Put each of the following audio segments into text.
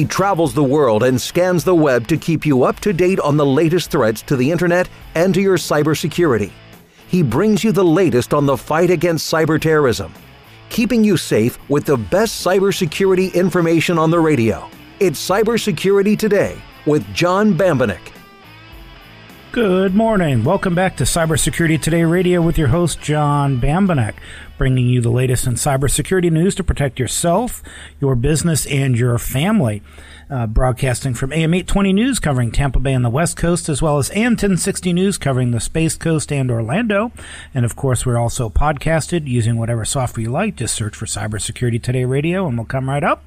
He travels the world and scans the web to keep you up to date on the latest threats to the internet and to your cybersecurity. He brings you the latest on the fight against cyber terrorism, keeping you safe with the best cybersecurity information on the radio. It's Cybersecurity Today with John Bambenek. Good morning. Welcome back to Cybersecurity Today Radio with your host, John Bambenek, bringing you the latest in cybersecurity news to protect yourself, your business, and your family. Uh, broadcasting from AM 820 News covering Tampa Bay and the West Coast, as well as AM 1060 News covering the Space Coast and Orlando. And of course, we're also podcasted using whatever software you like. Just search for Cybersecurity Today Radio and we'll come right up.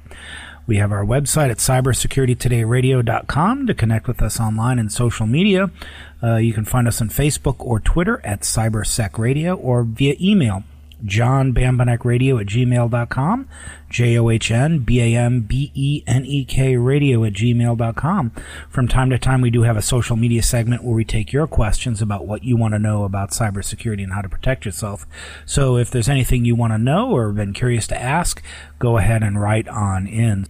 We have our website at cybersecuritytodayradio.com to connect with us online and social media. Uh, you can find us on Facebook or Twitter at CyberSec Radio or via email John Bambenek Radio at gmail.com, J O H N B A M B E N E K radio at gmail.com. From time to time, we do have a social media segment where we take your questions about what you want to know about cybersecurity and how to protect yourself. So if there's anything you want to know or been curious to ask, go ahead and write on in.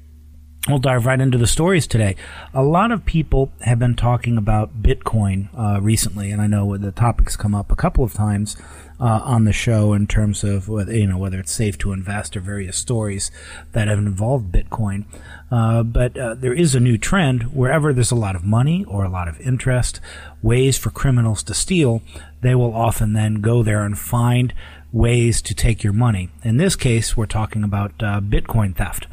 We'll dive right into the stories today. A lot of people have been talking about Bitcoin uh, recently, and I know the topic's come up a couple of times uh, on the show in terms of whether, you know whether it's safe to invest or various stories that have involved Bitcoin. Uh, but uh, there is a new trend wherever there's a lot of money or a lot of interest, ways for criminals to steal. They will often then go there and find ways to take your money. In this case, we're talking about uh, Bitcoin theft.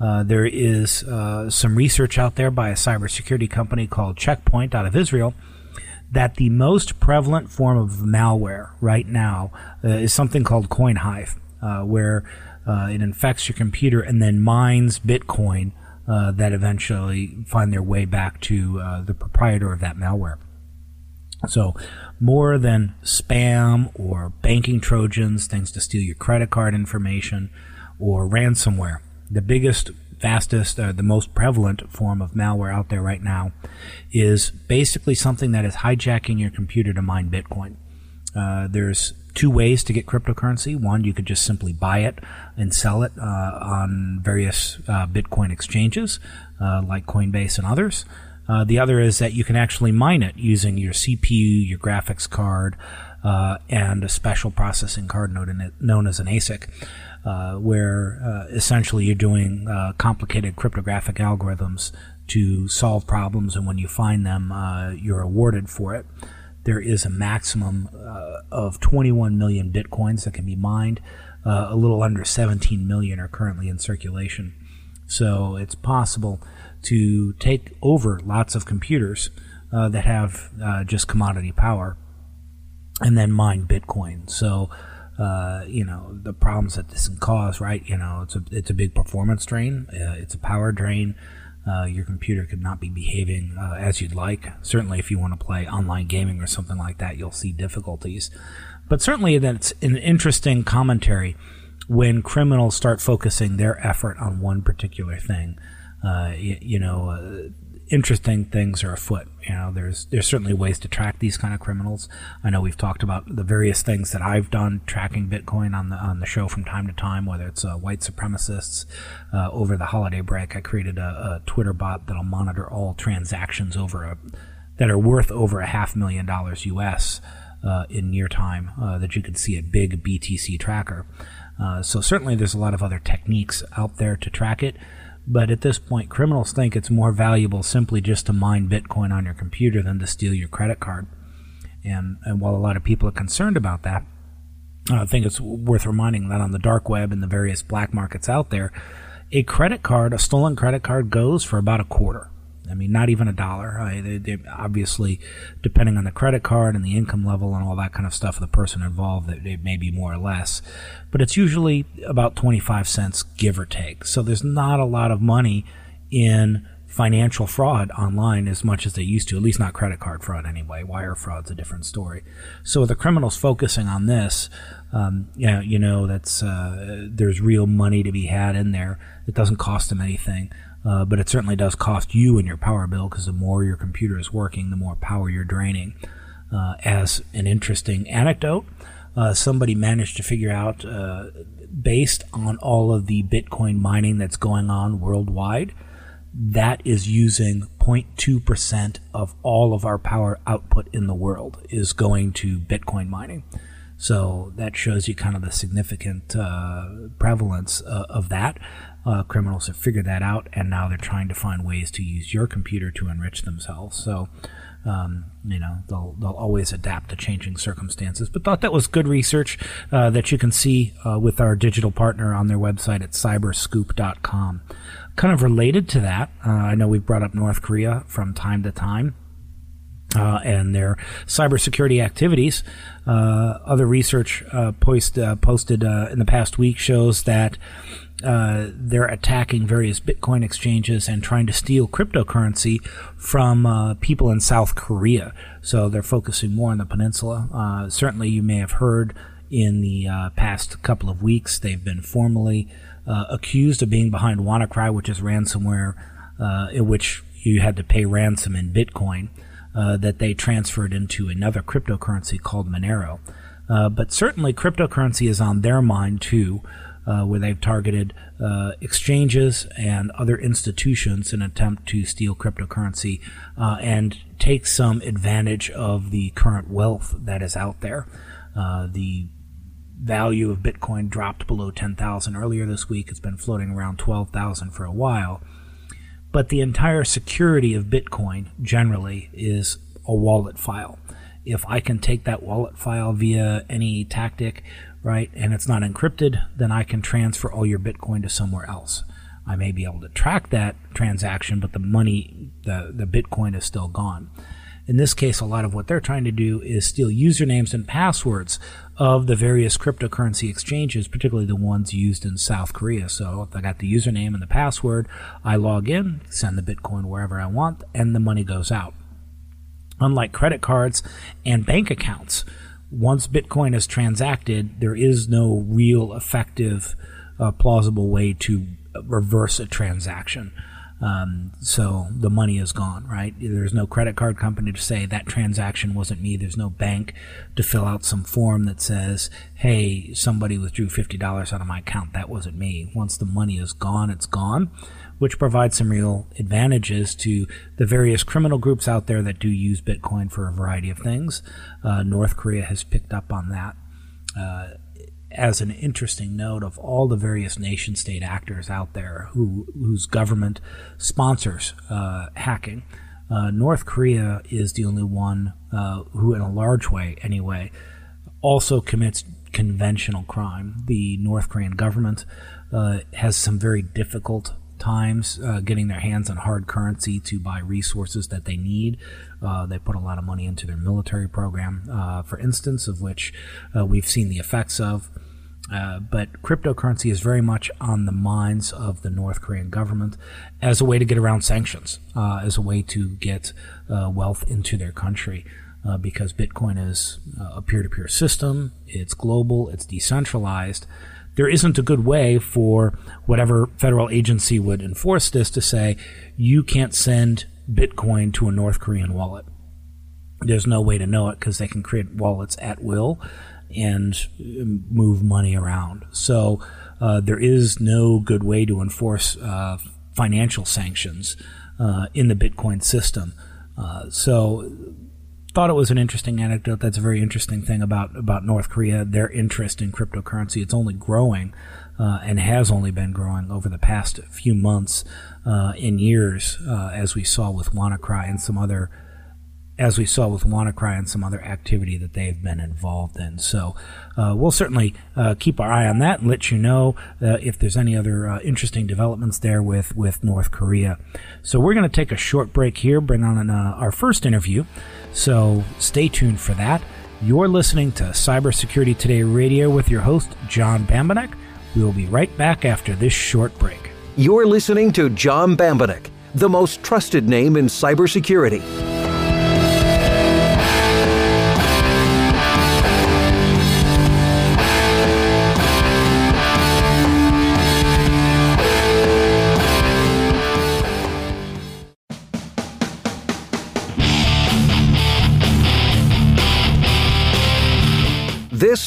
Uh, there is uh, some research out there by a cybersecurity company called Checkpoint out of Israel that the most prevalent form of malware right now uh, is something called CoinHive, uh, where uh, it infects your computer and then mines Bitcoin that eventually find their way back to the proprietor of that malware. So, more than spam or banking trojans, things to steal your credit card information, or ransomware the biggest, fastest, uh, the most prevalent form of malware out there right now is basically something that is hijacking your computer to mine Bitcoin. Uh, there's two ways to get cryptocurrency. One, you could just simply buy it and sell it uh, on various uh, Bitcoin exchanges uh, like Coinbase and others. Uh, the other is that you can actually mine it using your CPU, your graphics card, and a special processing card known as an ASIC uh, where uh, essentially you're doing uh, complicated cryptographic algorithms to solve problems, and when you find them, uh, you're awarded for it. There is a maximum uh, of 21 million bitcoins that can be mined. Uh, a little under 17 million are currently in circulation. So it's possible to take over lots of computers that have just commodity power and then mine Bitcoin. So uh, you know the problems that this can cause. Right, you know it's a it's a big performance drain. Uh, it's a power drain. Uh, your computer could not be behaving uh, as you'd like. Certainly, if you want to play online gaming or something like that, you'll see difficulties. But certainly, that's an interesting commentary when criminals start focusing their effort on one particular thing. Uh, you, you, know, interesting things are afoot. You know, there's there's certainly ways to track these kind of criminals. I know we've talked about the various things that I've done tracking Bitcoin on the on the show from time to time, whether it's uh, white supremacists. Uh, over the holiday break, I created a, a, Twitter bot that'll monitor all transactions over a that are worth over a half million dollars U.S. Uh, in near time uh, that you could see a big BTC tracker. Uh, so certainly, there's a lot of other techniques out there to track it. But at this point, criminals think it's more valuable simply just to mine Bitcoin on your computer than to steal your credit card. And, and while a lot of people are concerned about that, uh, I think it's worth reminding that on the dark web and the various black markets out there, a credit card, a stolen credit card, goes for about a quarter. I mean, not even a dollar. I, they, they, obviously, depending on the credit card and the income level and all that kind of stuff of the person involved, it, it may be more or less. But it's usually about 25 cents, give or take. So there's not a lot of money in financial fraud online as much as they used to, at least not credit card fraud anyway. Wire fraud's a different story. So the criminals focusing on this, um, you know, you know that's uh, there's real money to be had in there. It doesn't cost them anything. Uh, but it certainly does cost you and your power bill because the more your computer is working, the more power you're draining. Uh, as an interesting anecdote, uh, somebody managed to figure out, uh, based on all of the Bitcoin mining that's going on worldwide, that is using 0.2% of all of our power output in the world is going to Bitcoin mining. So that shows you kind of the significant uh, prevalence uh, of that. Uh, criminals have figured that out, and now they're trying to find ways to use your computer to enrich themselves. So, um, you know, they'll they'll always adapt to changing circumstances. But thought that was good research uh, that you can see uh, with our digital partner on their website at cyberscoop.com. Kind of related to that, uh, I know we've brought up North Korea from time to time. Uh, and their cybersecurity activities. Uh, other research uh, post, uh, posted uh, in the past week shows that uh, they're attacking various Bitcoin exchanges and trying to steal cryptocurrency from people in South Korea. So they're focusing more on the peninsula. certainly, you may have heard in the past couple of weeks they've been formally accused of being behind WannaCry, which is ransomware in which you had to pay ransom in Bitcoin uh, that they transferred into another cryptocurrency called Monero. Uh, but certainly, cryptocurrency is on their mind too, uh, where they've targeted uh, exchanges and other institutions in an attempt to steal cryptocurrency uh, and take some advantage of the current wealth that is out there. The value of Bitcoin dropped below 10,000 earlier this week. It's been floating around 12,000 for a while. But the entire security of Bitcoin generally is a wallet file. If I can take that wallet file via any tactic, right, and it's not encrypted, then I can transfer all your Bitcoin to somewhere else. I may be able to track that transaction, but the money, the, the Bitcoin is still gone. In this case, a lot of what they're trying to do is steal usernames and passwords of the various cryptocurrency exchanges, particularly the ones used in South Korea. So if I got the username and the password, I log in, send the Bitcoin wherever I want, and the money goes out. Unlike credit cards and bank accounts, once Bitcoin is transacted, there is no real effective, uh, plausible way to reverse a transaction. Um, so the money is gone, right? There's no credit card company to say that transaction wasn't me. There's no bank to fill out some form that says, hey, somebody withdrew $50 out of my account. That wasn't me. Once the money is gone, it's gone, which provides some real advantages to the various criminal groups out there that do use Bitcoin for a variety of things. Uh, North Korea has picked up on that. Uh, as an interesting note of all the various nation state actors out there who whose government sponsors uh, hacking. Uh, North Korea is the only one uh, who, in a large way anyway, also commits conventional crime. The North Korean government uh, has some very difficult times uh, getting their hands on hard currency to buy resources that they need. Uh, they put a lot of money into their military program, uh, for instance, of which uh, we've seen the effects of. Uh, but cryptocurrency is very much on the minds of the North Korean government as a way to get around sanctions, uh, as a way to get wealth into their country. Because Bitcoin is a peer to peer system, it's global, it's decentralized. There isn't a good way for whatever federal agency would enforce this to say you can't send Bitcoin to a North Korean wallet. There's no way to know it because they can create wallets at will and move money around. So uh, there is no good way to enforce uh, financial sanctions uh, in the Bitcoin system. Uh, so thought it was an interesting anecdote. That's a very interesting thing about about North Korea. Their interest in cryptocurrency it's only growing. Uh, and has only been growing over the past few months uh, and years, as we saw with WannaCry and some other as we saw with WannaCry and some other activity that they've been involved in. So uh, we'll certainly uh, keep our eye on that and let you know uh, if there's any other uh, interesting developments there with, with North Korea. So we're going to take a short break here, bring on uh, our first interview. So stay tuned for that. You're listening to Cybersecurity Today Radio with your host, John Bambenek. We will be right back after this short break. You're listening to John Bambenek, the most trusted name in cybersecurity.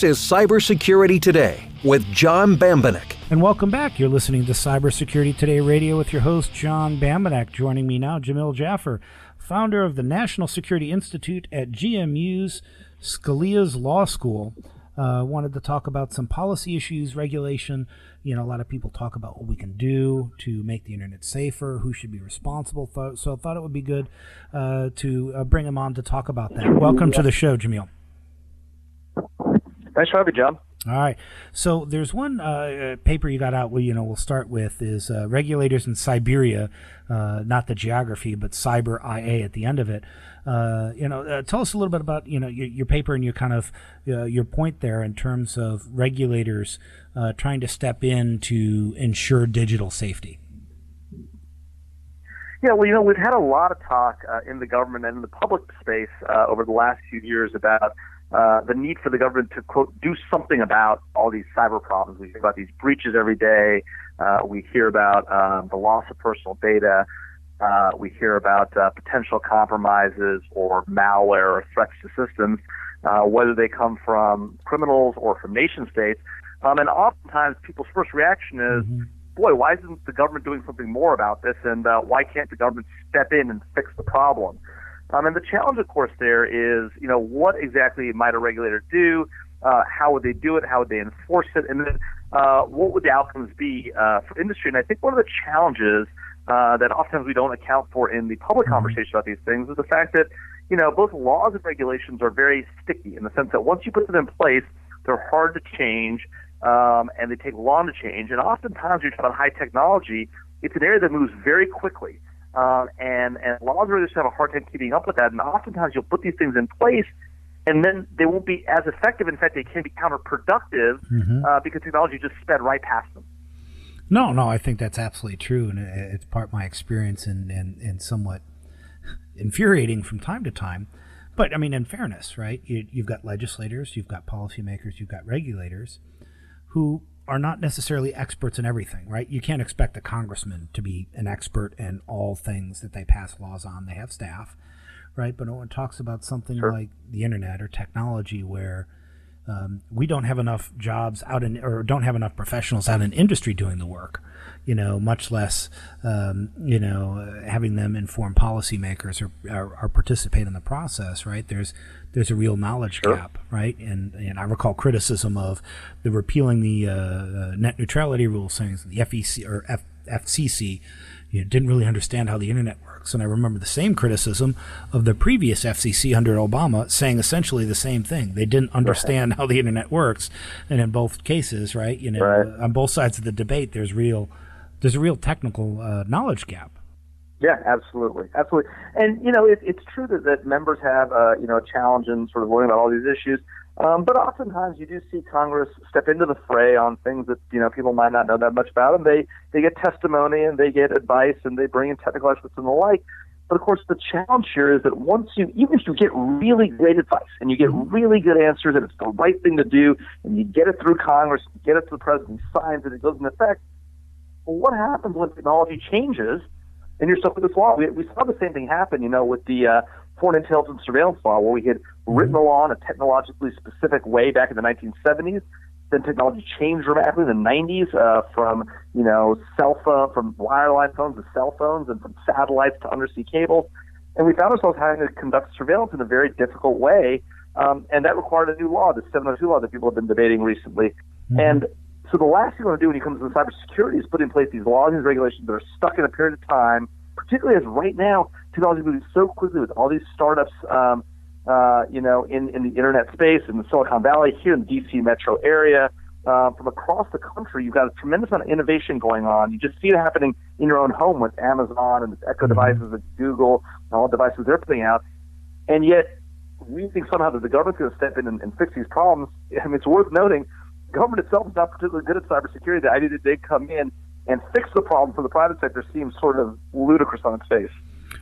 Is Cybersecurity Today with John Bambenek. And welcome back. You're listening to Cybersecurity Today Radio with your host, John Bambenek. Joining me now, Jamil Jaffer, founder of the National Security Institute at GMU's Scalia's Law School. Uh, wanted to talk about some policy issues, regulation. You know, a lot of people talk about what we can do to make the internet safer, who should be responsible. So I thought it would be good uh, to uh, bring him on to talk about that. Welcome to the show, Jamil. Thanks for having me, John. All right. So there's one uh, paper you got out. Well, you know, we'll start with is uh, regulators in Cyberia, uh, not the geography, but Cyber IA at the end of it. Uh, you know, uh, tell us a little bit about you know your, your paper and your kind of uh, your point there in terms of regulators trying to step in to ensure digital safety. Yeah, well, you know, we've had a lot of talk in the government and in the public space over the last few years about uh, the need for the government to quote do something about all these cyber problems. We hear about these breaches every day. Uh, we hear about um, the loss of personal data. Uh, we hear about uh, potential compromises or malware or threats to systems, uh, whether they come from criminals or from nation states. Um, and oftentimes, people's first reaction is, mm-hmm. "Boy, why isn't the government doing something more about this? And why can't the government step in and fix the problem?" Um, and the challenge, of course, there is, you know, what exactly might a regulator do? Uh, how would they do it? How would they enforce it? And then uh, what would the outcomes be uh, for industry? And I think one of the challenges uh, that oftentimes we don't account for in the public mm-hmm. conversation about these things is the fact that, you know, both laws and regulations are very sticky in the sense that once you put them in place, they're hard to change um, and they take long to change. And oftentimes, you're talking about high technology, it's an area that moves very quickly. Um, and and laws just have a hard time keeping up with that. And oftentimes you'll put these things in place, and then they won't be as effective. In fact, they can be counterproductive mm-hmm. uh, because technology just sped right past them. No, no, I think that's absolutely true, and it's part of my experience and, and, and somewhat infuriating from time to time. But I mean, in fairness, right? You, you've got legislators, you've got policymakers, you've got regulators who are not necessarily experts in everything, right? You can't expect a congressman to be an expert in all things that they pass laws on. They have staff, right? But when it talks about something sure. like the internet or technology, where um, we don't have enough jobs out in, or don't have enough professionals out in industry doing the work, you know, much less, um, you know, having them inform policymakers or, or, or, participate in the process, right? There's there's a real knowledge sure. gap, right? And and I recall criticism of the repealing the uh, uh net neutrality rules, saying the FEC or F, FCC you know, didn't really understand how the internet works. And I remember the same criticism of the previous FCC under Obama, saying essentially the same thing. They didn't understand right. how the internet works, and in both cases, right? You know, right. on both sides of the debate, there's real there's a real technical uh, knowledge gap. Yeah, absolutely, absolutely. And you know, it, it's true that, that members have uh, you know a challenge in sort of learning about all these issues. Um, but oftentimes you do see Congress step into the fray on things that you know people might not know that much about, and they they get testimony and they get advice and they bring in technical experts and the like. But of course, the challenge here is that once you, even if you get really great advice and you get really good answers and it's the right thing to do, and you get it through Congress, you get it to the president, he signs it, it goes into effect. Well, what happens when technology changes and you're stuck with this law? We, we saw the same thing happen, you know, with the uh, foreign intelligence surveillance law, where we had written the law in a technologically specific way back in the 1970s. Then technology changed dramatically in the 90s uh, from, you know, cell phone, from wireline phones to cell phones and from satellites to undersea cables. And we found ourselves having to conduct surveillance in a very difficult way. Um, and that required a new law, the 702 law that people have been debating recently. Mm-hmm. And so the last thing you want to do when you come to cybersecurity is put in place these laws and regulations that are stuck in a period of time, particularly as right now technology is moving so quickly with all these startups, um, uh, you know, in, in the internet space in the Silicon Valley, here in the DC metro area, uh, from across the country, you've got a tremendous amount of innovation going on. You just see it happening in your own home with Amazon and the Echo mm-hmm. devices at Google and all the devices they're putting out. And yet, we think somehow that the government's going to step in and, and fix these problems. I mean, it's worth noting government itself is not particularly good at cybersecurity. The idea that they come in and fix the problem for the private sector seems sort of ludicrous on its face.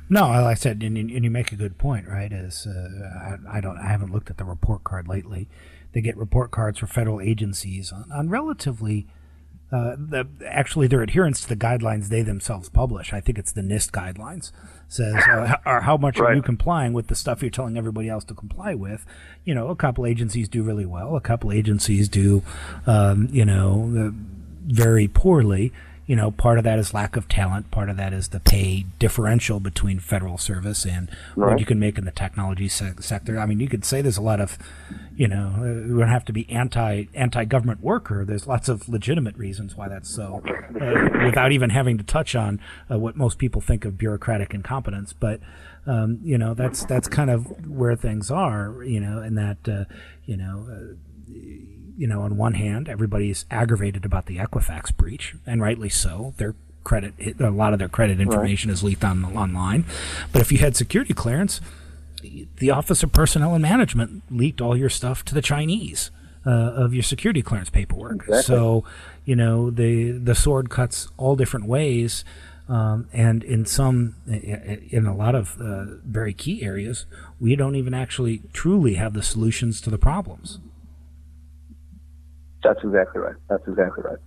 No, like I said, and, and you make a good point, right? Is uh, I, I, don't, I haven't looked at the report card lately. They get report cards for federal agencies on, on relatively, uh, the, actually their adherence to the guidelines they themselves publish. I think it's the NIST guidelines says, uh, or how much right. are you complying with the stuff you're telling everybody else to comply with? You know, a couple agencies do really well. A couple agencies do, um, you know, very poorly. You know, part of that is lack of talent. Part of that is the pay differential between federal service and right. what you can make in the technology se- sector. I mean, you could say there's a lot of, you know, uh, we don't have to be anti anti government worker. There's lots of legitimate reasons why that's so, uh, without even having to touch on uh, what most people think of bureaucratic incompetence. But um, you know, that's that's kind of where things are. You know, and that uh, you know uh, you know, on one hand, everybody's aggravated about the Equifax breach, and rightly so. Their credit, a lot of their credit information right. is leaked on online. But if you had security clearance, the Office of Personnel and Management leaked all your stuff to the Chinese uh, of your security clearance paperwork. Exactly. So, you know, the the sword cuts all different ways. Um, and in some, in a lot of uh, very key areas, we don't even actually truly have the solutions to the problems. That's exactly right. That's exactly right.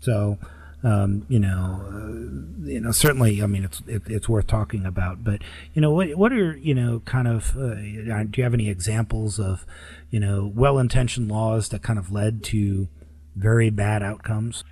So, um, you know, uh, you know, certainly, I mean, it's it, it's worth talking about. But you know, what what are you know, kind of, uh, do you have any examples of, you know, well-intentioned laws that kind of led to very bad outcomes?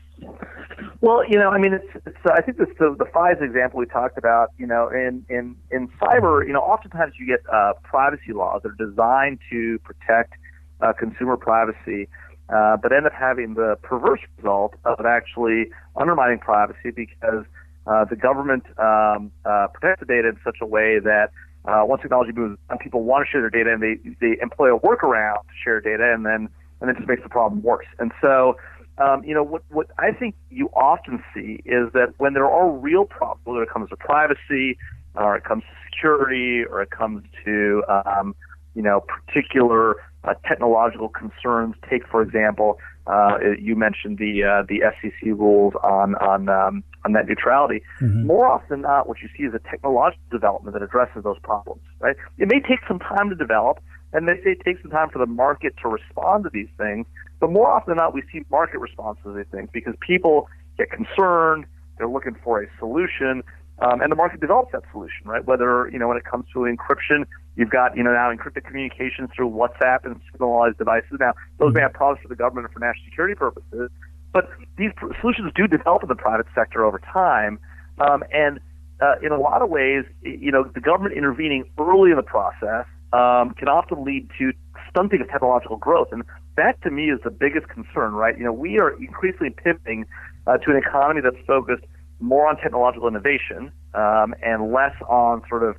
Well, you know, I mean, it's, it's I think this the, the FISA example we talked about. You know, in in in cyber, you know, oftentimes you get uh, privacy laws that are designed to protect uh, consumer privacy uh, but end up having the perverse result of actually undermining privacy because uh, the government um, uh, protects the data in such a way that uh, once technology moves on, people want to share their data and they, they employ a workaround to share data and then and then just makes the problem worse. And so, um, you know, what, what I think you often see is that when there are real problems, whether it comes to privacy or it comes to security or it comes to, um, you know, particular uh, technological concerns. Take, for example, uh, you mentioned the uh, the FCC rules on on um, on net neutrality. Mm-hmm. More often than not, what you see is a technological development that addresses those problems. Right? It may take some time to develop, and they say it takes some time for the market to respond to these things. But more often than not, we see market responses to these things because people get concerned. They're looking for a solution, um, and the market develops that solution. Right? Whether you know when it comes to encryption You've got, you know, now encrypted communications through WhatsApp and signalized devices. Now, those may have problems for the government or for national security purposes, but these solutions do develop in the private sector over time. Um, and uh, in a lot of ways, you know, the government intervening early in the process um, can often lead to stunting of technological growth. And that, to me, is the biggest concern, right? You know, we are increasingly pivoting uh, to an economy that's focused more on technological innovation um, and less on sort of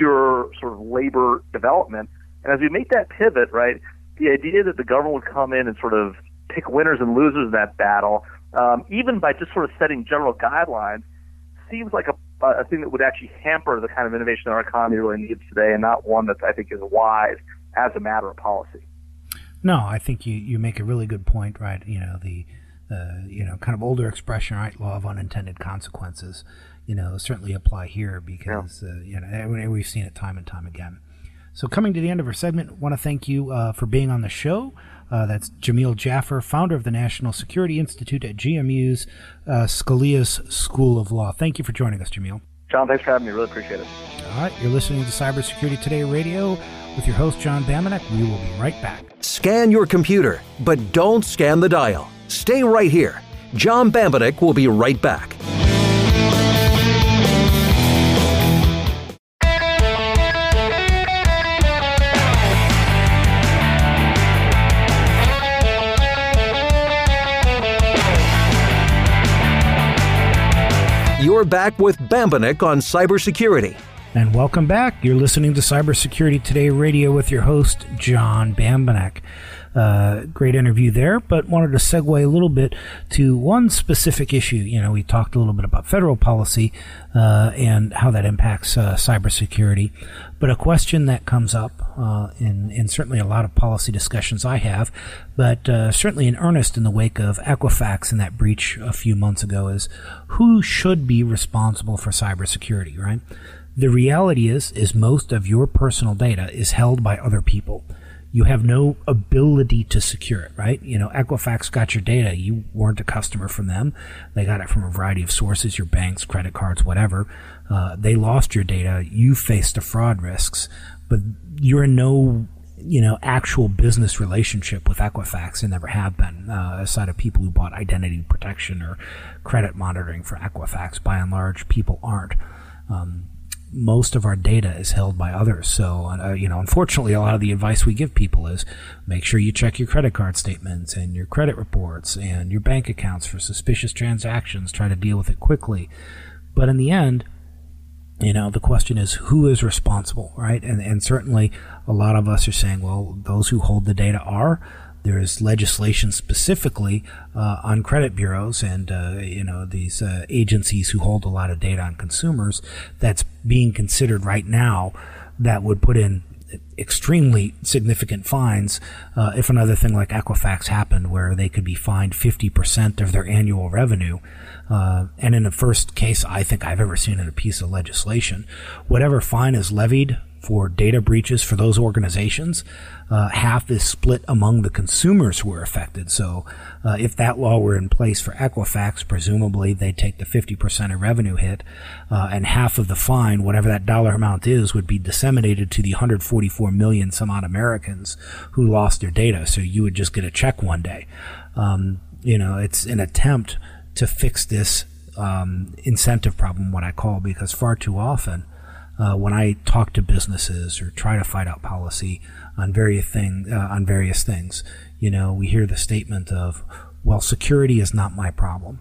pure sort of labor development. And as we make that pivot, right, the idea that the government would come in and sort of pick winners and losers in that battle, um, even by just sort of setting general guidelines, seems like a, a thing that would actually hamper the kind of innovation that our economy really needs today, and not one that I think is wise as a matter of policy. No, I think you, you make a really good point, right? You know, the you know kind of older expression, right? Law of unintended consequences you know, certainly apply here because, yeah. uh, you know, we've seen it time and time again. So, coming to the end of our segment, want to thank you uh, for being on the show. Uh, that's Jamil Jaffer, founder of the National Security Institute at GMU's uh, Scalia's School of Law. Thank you for joining us, Jamil. John, thanks for having me. Really appreciate it. All right, you're listening to Cybersecurity Today Radio with your host, John Bambenek. We will be right back. Scan your computer, but don't scan the dial. Stay right here. John Bambenek will be right back. You're back with Bambenek on cybersecurity. And welcome back. You're listening to Cybersecurity Today Radio with your host, John Bambenek. Uh, great interview there, but wanted to segue a little bit to one specific issue. You know, we talked a little bit about federal policy uh, and how that impacts uh, cybersecurity, but a question that comes up uh, in in certainly a lot of policy discussions I have, but uh, certainly in earnest in the wake of Equifax and that breach a few months ago is who should be responsible for cybersecurity, right? The reality is, is most of your personal data is held by other people you have no ability to secure it, right? You know, Equifax got your data. You weren't a customer from them. They got it from a variety of sources, your banks, credit cards, whatever. Uh, they lost your data. You faced the fraud risks, but you're in no you know, actual business relationship with Equifax and never have been, uh, aside of people who bought identity protection or credit monitoring for Equifax. By and large, people aren't. Um, most of our data is held by others. So, uh, you know, unfortunately, a lot of the advice we give people is make sure you check your credit card statements and your credit reports and your bank accounts for suspicious transactions. Try to deal with it quickly. But in the end, you know, the question is who is responsible, right? And, and certainly a lot of us are saying, well, those who hold the data are. There is legislation specifically uh, on credit bureaus and uh, you know these uh, agencies who hold a lot of data on consumers that's being considered right now that would put in extremely significant fines uh, if another thing like Equifax happened, where they could be fined 50% of their annual revenue. Uh, and in the first case I think I've ever seen in a piece of legislation, whatever fine is levied for data breaches for those organizations, uh, half is split among the consumers who are affected. So, uh, if that law were in place for Equifax, presumably they'd take the 50% of revenue hit, uh, and half of the fine, whatever that dollar amount is, would be disseminated to the 144 million some odd Americans who lost their data. So you would just get a check one day. Um, you know, it's an attempt to fix this um, incentive problem, what I call, because far too often uh, when I talk to businesses or try to fight out policy on various thing uh, on various things. You know, we hear the statement of, "Well, security is not my problem."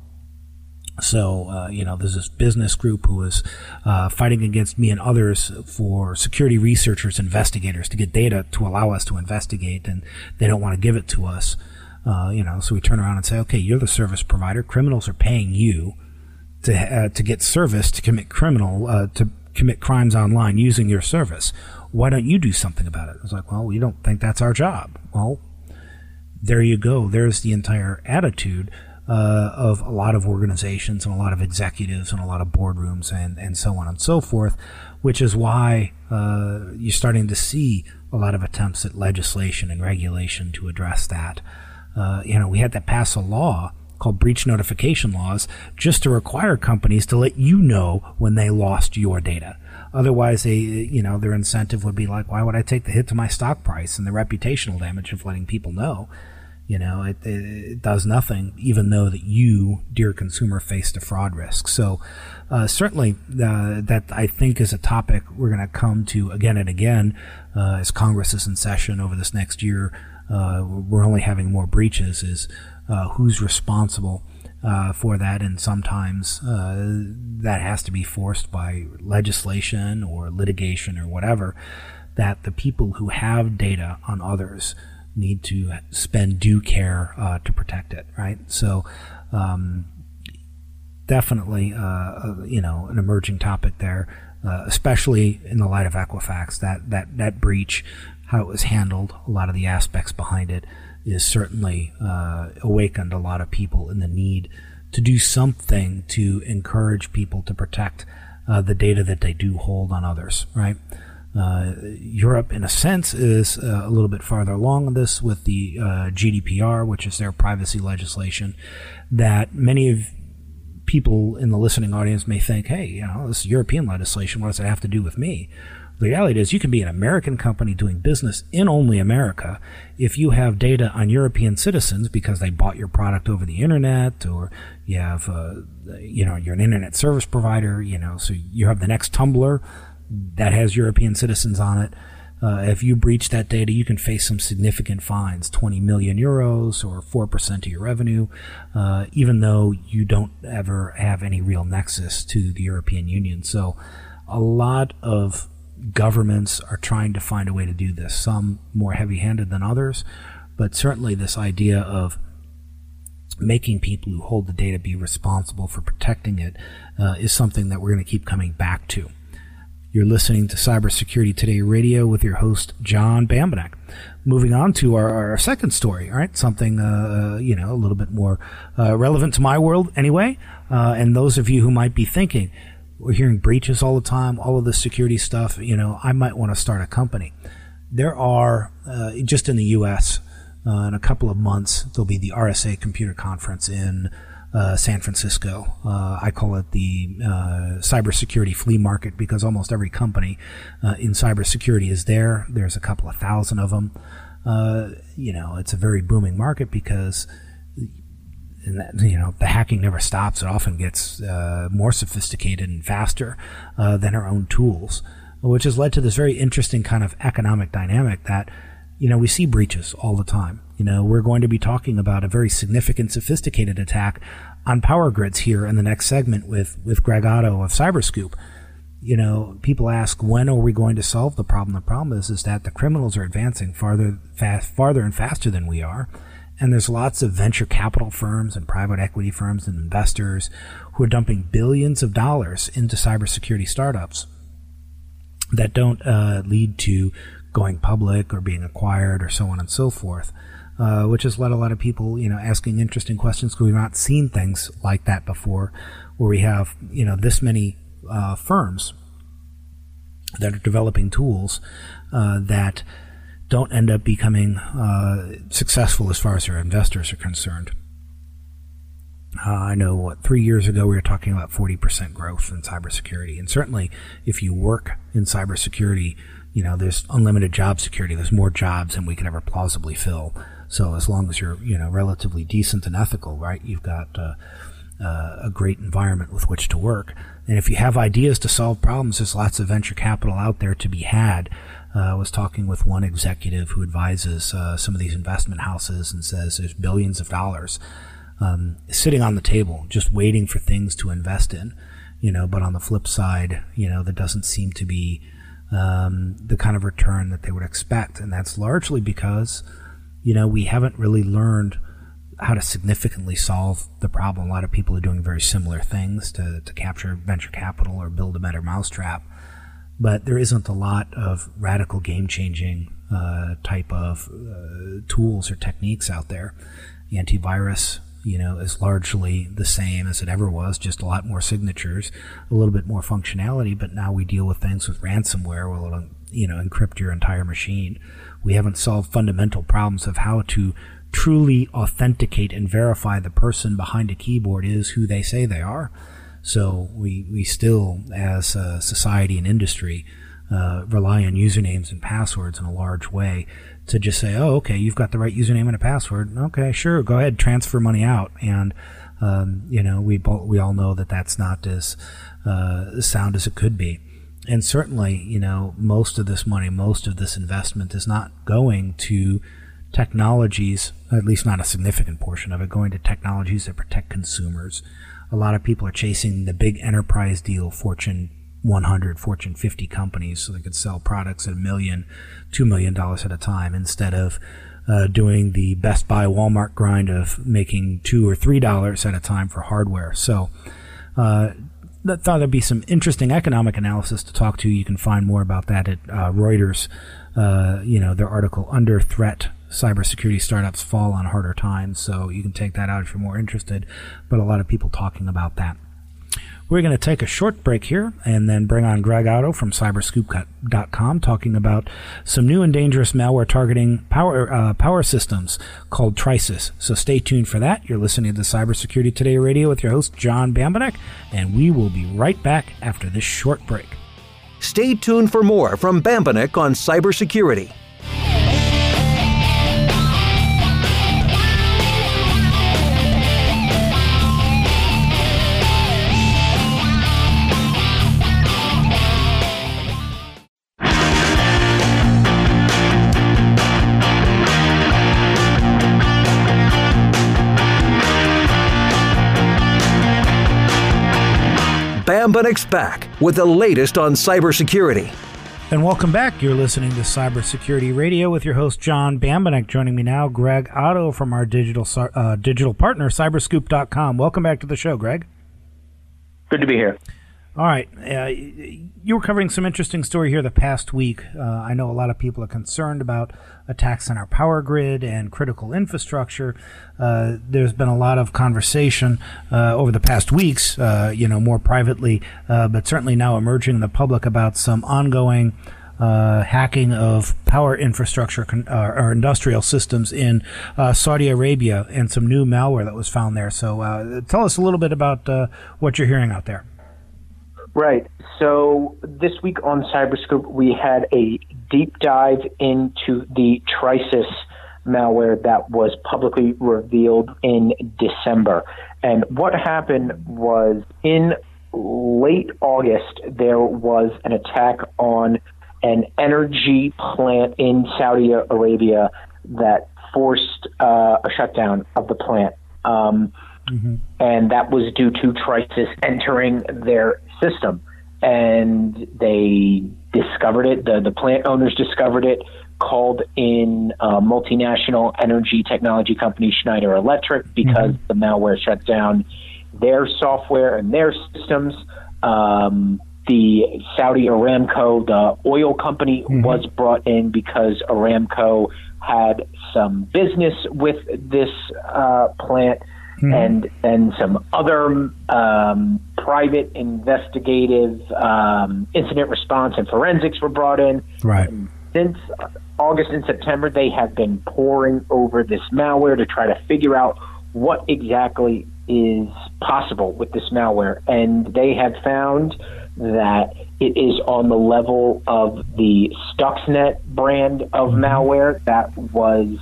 So, uh, you know, there's this business group who is uh, fighting against me and others for security researchers, investigators to get data to allow us to investigate, and they don't want to give it to us. Uh, you know, so we turn around and say, okay, you're the service provider. Criminals are paying you to uh, to get service to commit criminal uh, to commit crimes online using your service. Why don't you do something about it? I was like, well, we don't think that's our job. Well, there you go. There's the entire attitude uh, of a lot of organizations and a lot of executives and a lot of boardrooms and, and so on and so forth, which is why uh, you're starting to see a lot of attempts at legislation and regulation to address that. Uh, you know, we had to pass a law called breach notification laws just to require companies to let you know when they lost your data. Otherwise, they, you know, their incentive would be like, why would I take the hit to my stock price and the reputational damage of letting people know? You know, it, it does nothing, even though that you, dear consumer, faced a fraud risk. So, uh, certainly, uh, that I think is a topic we're going to come to again and again uh, as Congress is in session over this next year. Uh, we're only having more breaches. Is uh, who's responsible uh, for that, and sometimes uh, that has to be forced by legislation or litigation or whatever. That the people who have data on others need to spend due care uh, to protect it, right? So, um, definitely, uh, you know, an emerging topic there, especially in the light of Equifax. That that that breach, how it was handled, a lot of the aspects behind it is certainly uh, awakened a lot of people in the need to do something to encourage people to protect uh, the data that they do hold on others, right? Uh, Europe, in a sense, is uh, a little bit farther along in this with the uh, GDPR, which is their privacy legislation, that many of people in the listening audience may think, hey, you know, this is European legislation. What does it have to do with me? The reality is, you can be an American company doing business in only America if you have data on European citizens because they bought your product over the internet, or you have, uh, you know, you're an internet service provider. You know, so you have the next Tumblr that has European citizens on it. Uh, if you breach that data, you can face some significant fines 20 million euros or 4% of your revenue, uh, even though you don't ever have any real nexus to the European Union. So, a lot of governments are trying to find a way to do this, some more heavy handed than others, but certainly this idea of making people who hold the data be responsible for protecting it uh, is something that we're going to keep coming back to. You're listening to Cybersecurity Today Radio with your host, John Bambenek. Moving on to our, our second story, all right? Something, uh, uh, you know, a little bit more uh, relevant to my world anyway. Uh, and those of you who might be thinking, we're hearing breaches all the time, all of this security stuff. You know, I might want to start a company. There are, uh, just in the U.S., uh, in a couple of months, there'll be the RSA Computer Conference in uh, San Francisco. Uh, I call it the uh, cybersecurity flea market because almost every company uh, in cybersecurity is there. There's a couple of thousand of them. You know, it's a very booming market because that, you know the hacking never stops. It often gets uh, more sophisticated and faster than our own tools, which has led to this very interesting kind of economic dynamic that you know we see breaches all the time you know, we're going to be talking about a very significant, sophisticated attack on power grids here in the next segment with, with Greg Otto of Cyberscoop. You know, people ask, when are we going to solve the problem? The problem is, is that the criminals are advancing farther, fast, farther and faster than we are. And there's lots of venture capital firms and private equity firms and investors who are dumping billions of dollars into cybersecurity startups that don't uh, lead to going public or being acquired or so on and so forth uh, which has led a lot of people, you know, asking interesting questions because we've not seen things like that before, where we have, you know, this many uh, firms that are developing tools uh, that don't end up becoming uh, successful as far as their investors are concerned. Uh, I know what three years ago we were talking about 40% growth in cybersecurity, and certainly if you work in cybersecurity, you know there's unlimited job security. There's more jobs than we can ever plausibly fill. So as long as you're, you know, relatively decent and ethical, right, you've got uh, uh, a great environment with which to work. And if you have ideas to solve problems, there's lots of venture capital out there to be had. Uh, I was talking with one executive who advises uh, some of these investment houses and says there's billions of dollars um, sitting on the table, just waiting for things to invest in. You know, but on the flip side, you know, there doesn't seem to be um, the kind of return that they would expect, and that's largely because you know, we haven't really learned how to significantly solve the problem. A lot of people are doing very similar things to, to capture venture capital or build a better mousetrap, but there isn't a lot of radical game changing uh, type of uh, tools or techniques out there. The antivirus, you know, is largely the same as it ever was, just a lot more signatures, a little bit more functionality, but now we deal with things with ransomware where it'll, you know, encrypt your entire machine we haven't solved fundamental problems of how to truly authenticate and verify the person behind a keyboard is who they say they are. So we, we still, as a society and industry, uh, rely on usernames and passwords in a large way to just say, oh, okay, you've got the right username and a password. Okay, sure, go ahead, transfer money out. And, um, you know, we, we all know that that's not as uh, sound as it could be and certainly, you know, most of this money, most of this investment is not going to technologies, at least not a significant portion of it, going to technologies that protect consumers. A lot of people are chasing the big enterprise deal, Fortune 100, Fortune 50 companies, so they could sell products at a million, two million dollars at a time instead of uh, doing the Best Buy Walmart grind of making two or three dollars at a time for hardware. So, uh, that thought there'd be some interesting economic analysis to talk to. You can find more about that at uh, Reuters. Uh, you know, their article "Under Threat: Cybersecurity Startups Fall on Harder Times." So you can take that out if you're more interested. But a lot of people talking about that. We're going to take a short break here and then bring on Greg Otto from cyberscoop.com talking about some new and dangerous malware targeting power uh, power systems called Trisis. So stay tuned for that. You're listening to the Cybersecurity Today Radio with your host, John Bambenek, and we will be right back after this short break. Stay tuned for more from Bambenek on cybersecurity. Bambenek's back with the latest on cybersecurity. And welcome back. You're listening to Cybersecurity Radio with your host John Bambenek. Joining me now, Greg Otto from our digital uh, digital partner, Cyberscoop.com. Welcome back to the show, Greg. Good to be here. All right. Uh, you were covering some interesting story here the past week. Uh, I know a lot of people are concerned about attacks on our power grid and critical infrastructure. Uh, there's been a lot of conversation uh, over the past weeks, uh, you know, more privately, uh, but certainly now emerging in the public about some ongoing uh, hacking of power infrastructure con- or industrial systems in uh, Saudi Arabia and some new malware that was found there. So, tell us a little bit about what you're hearing out there. Right. So, this week on Cyberscoop, we had a deep dive into the Trisis malware that was publicly revealed in December. And what happened was in late August, there was an attack on an energy plant in Saudi Arabia that forced uh, a shutdown of the plant. Um, mm-hmm. And that was due to Trisis entering their system. And they discovered it, the, the plant owners discovered it, called in a multinational energy technology company, Schneider Electric, because mm-hmm. the malware shut down their software and their systems. Um, the Saudi Aramco, the oil company, mm-hmm. was brought in because Aramco had some business with this uh, plant. Mm-hmm. And then some other um, private investigative um, incident response and forensics were brought in. Right. And since August and September, they have been poring over this malware to try to figure out what exactly is possible with this malware. And they have found that it is on the level of the Stuxnet brand of mm-hmm. malware that was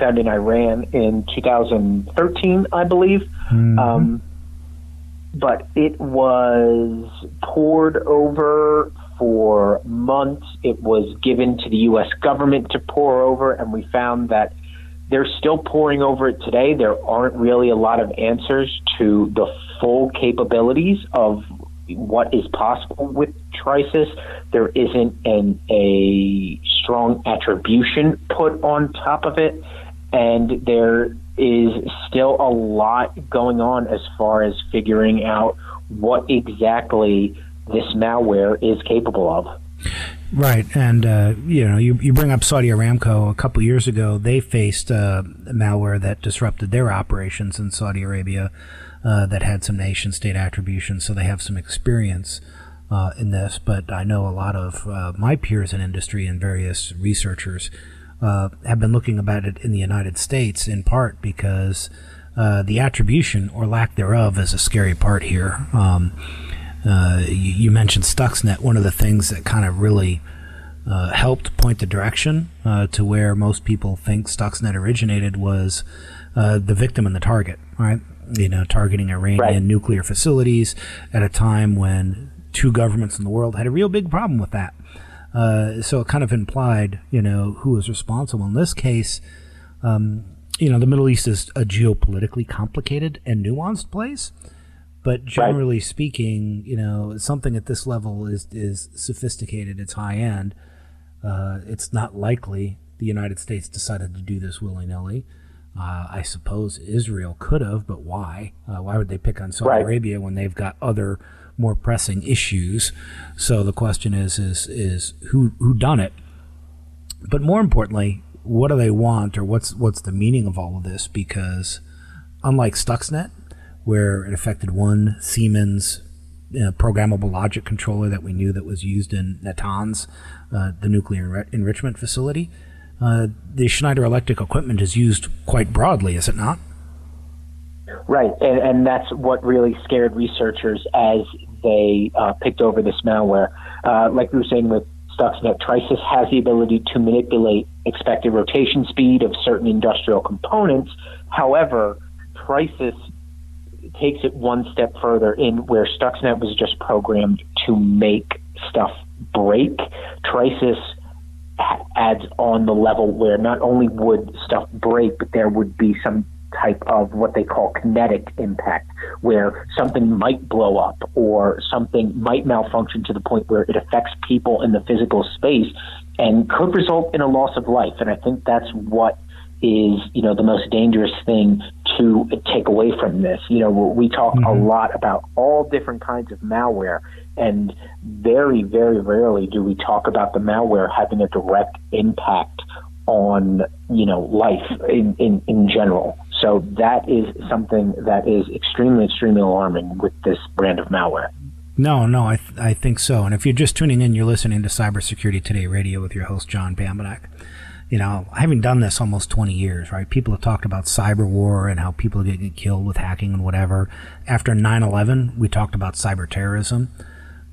found in Iran in 2013, I believe. Mm-hmm. Um, but it was poured over for months. It was given to the U.S. government to pour over, and we found that they're still pouring over it today. There aren't really a lot of answers to the full capabilities of what is possible with Trisis. There isn't an, a strong attribution put on top of it, and there is still a lot going on as far as figuring out what exactly this malware is capable of. Right, and uh, you know, you, you bring up Saudi Aramco. A couple years ago, they faced uh, malware that disrupted their operations in Saudi Arabia uh, that had some nation state attribution, so they have some experience uh, in this. But I know a lot of uh, my peers in industry and various researchers uh, have been looking about it in the United States, in part because uh, the attribution or lack thereof is a scary part here. Um, uh, you, you, mentioned Stuxnet. One of the things that kind of really helped point the direction to where most people think Stuxnet originated was the victim and the target, right? you know, targeting Iranian right. nuclear facilities at a time when two governments in the world had a real big problem with that. Uh, so it kind of implied, you know, who was responsible. In this case, um, you know, the Middle East is a geopolitically complicated and nuanced place. But generally right. speaking, you know, something at this level is is sophisticated. It's high end. Uh, it's not likely the United States decided to do this willy nilly. Uh, I suppose Israel could have, but why? Uh, why would they pick on Saudi right. Arabia when they've got other more pressing issues? So the question is, is, is who who done it? But more importantly, what do they want, or what's what's the meaning of all of this? Because unlike Stuxnet, where it affected one Siemens uh, programmable logic controller that we knew that was used in Natanz, uh, the nuclear enrichment facility uh, the Schneider Electric equipment is used quite broadly, is it not? Right, and, and that's what really scared researchers as they uh, picked over this malware. Uh, like we were saying with Stuxnet, Trisis has the ability to manipulate expected rotation speed of certain industrial components. However, Trisis takes it one step further in where Stuxnet was just programmed to make stuff break. Trisis adds on the level where not only would stuff break, but there would be some type of what they call kinetic impact, where something might blow up or something might malfunction to the point where it affects people in the physical space and could result in a loss of life. And I think that's what is you know the most dangerous thing to take away from this. You know, we talk mm-hmm. a lot about all different kinds of malware, and very, very rarely do we talk about the malware having a direct impact on you know life in, in, in general. So that is something that is extremely, extremely alarming with this brand of malware. No, no, I, th- I think so. And if you're just tuning in, you're listening to Cybersecurity Today Radio with your host, John Bambenek. You know, having done this almost 20 years, right? People have talked about cyber war and how people get, get killed with hacking and whatever. After 9 11, we talked about cyber terrorism.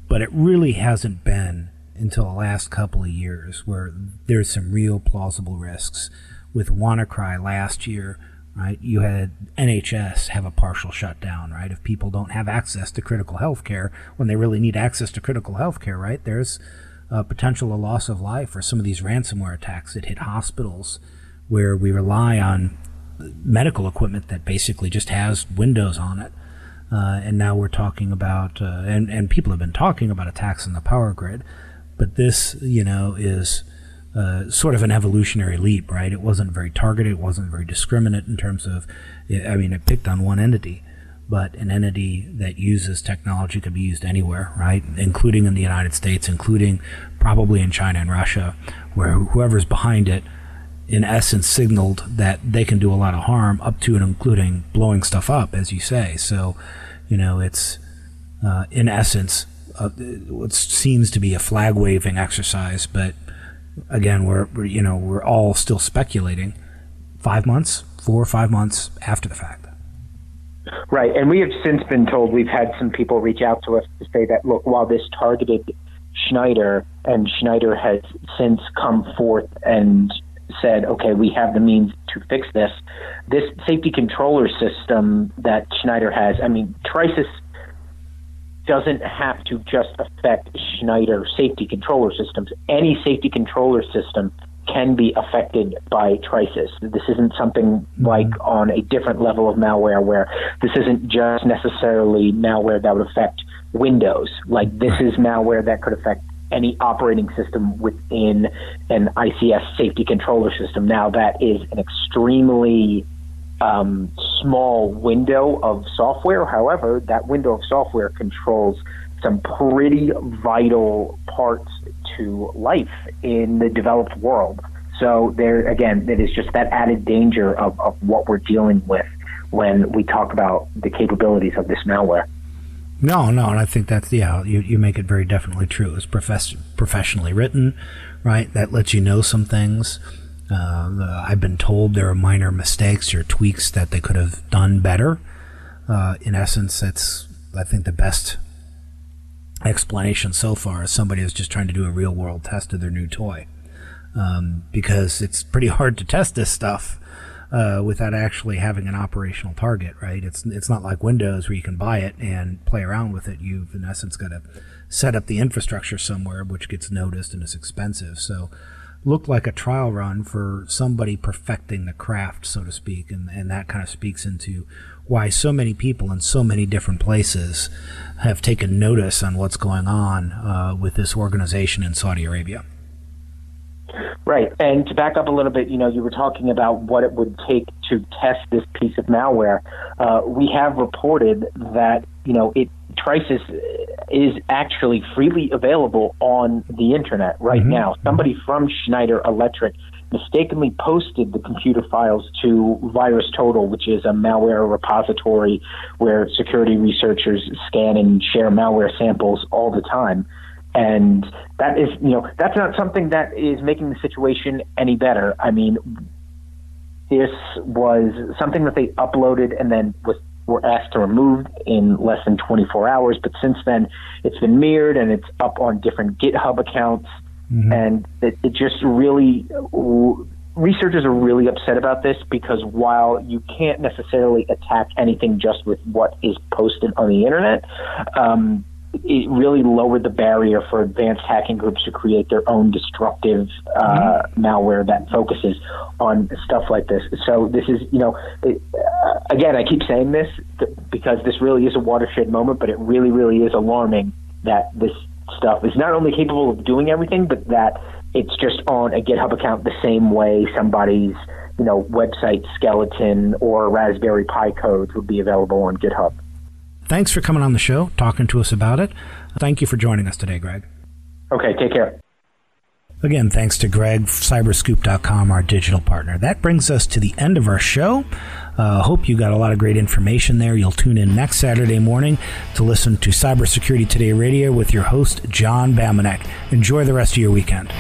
But it really hasn't been until the last couple of years where there's some real plausible risks. With WannaCry last year, right? You had NHS have a partial shutdown, right? If people don't have access to critical health care when they really need access to critical health care, right? There's a potential a loss of life for some of these ransomware attacks that hit hospitals where we rely on medical equipment that basically just has Windows on it. Uh, and now we're talking about, uh, and, and people have been talking about attacks on the power grid, but this, you know, is uh, sort of an evolutionary leap, right? It wasn't very targeted, it wasn't very discriminate in terms of, I mean, it picked on one entity, but an entity that uses technology could be used anywhere, right? Including in the United States, including probably in China and Russia, where whoever's behind it, in essence, signaled that they can do a lot of harm, up to and including blowing stuff up, as you say. So, you know, it's uh, in essence uh, what seems to be a flag waving exercise, but again, we're, we're you know we're all still speculating. Five months, four or five months after the fact. Right, and we have since been told we've had some people reach out to us to say that look, while this targeted Schneider, and Schneider has since come forth and said, okay, we have the means to fix this. This safety controller system that Schneider has, I mean, Trisis doesn't have to just affect Schneider safety controller systems. Any safety controller system can be affected by Trisis. This isn't something like mm-hmm. on a different level of malware where this isn't just necessarily malware that would affect Windows. Like this is malware that could affect any operating system within an ICS safety controller system. Now that is an extremely um, small window of software. However, that window of software controls some pretty vital parts to life in the developed world. So there again, it is just that added danger of, of what we're dealing with when we talk about the capabilities of this malware. No, no, and I think that's yeah, you, you make it very definitely true. It's profess- professionally written, right? That lets you know some things. Uh, I've been told there are minor mistakes or tweaks that they could have done better. Uh, in essence, it's I think the best explanation so far is somebody is just trying to do a real world test of their new toy, um, because it's pretty hard to test this stuff uh, without actually having an operational target. Right? It's it's not like Windows where you can buy it and play around with it. You've in essence got to set up the infrastructure somewhere, which gets noticed and is expensive. So looked like a trial run for somebody perfecting the craft, so to speak, and, and that kind of speaks into why so many people in so many different places have taken notice on what's going on uh, with this organization in Saudi Arabia. Right. And to back up a little bit, you know, you were talking about what it would take to test this piece of malware. Uh, we have reported that, you know, it Trisis is actually freely available on the internet right mm-hmm. now. Somebody from Schneider Electric mistakenly posted the computer files to VirusTotal, which is a malware repository where security researchers scan and share malware samples all the time. And that is, you know, that's not something that is making the situation any better. I mean, this was something that they uploaded and then was were asked to remove in less than 24 hours. But since then, it's been mirrored and it's up on different GitHub accounts. Mm-hmm. And it, it just really, researchers are really upset about this because while you can't necessarily attack anything just with what is posted on the internet, um, it really lowered the barrier for advanced hacking groups to create their own destructive uh, mm-hmm. malware that focuses on stuff like this. So this is, you know, it, uh, again, I keep saying this because this really is a watershed moment, but it really, really is alarming that this stuff is not only capable of doing everything, but that it's just on a GitHub account the same way somebody's, you know, website skeleton or Raspberry Pi codes would be available on GitHub. Thanks for coming on the show, talking to us about it. Thank you for joining us today, Greg. Okay, take care. Again, thanks to Greg, cyberscoop.com, our digital partner. That brings us to the end of our show. Uh, hope you got a lot of great information there. You'll tune in next Saturday morning to listen to Cybersecurity Today Radio with your host, John Bambenek. Enjoy the rest of your weekend.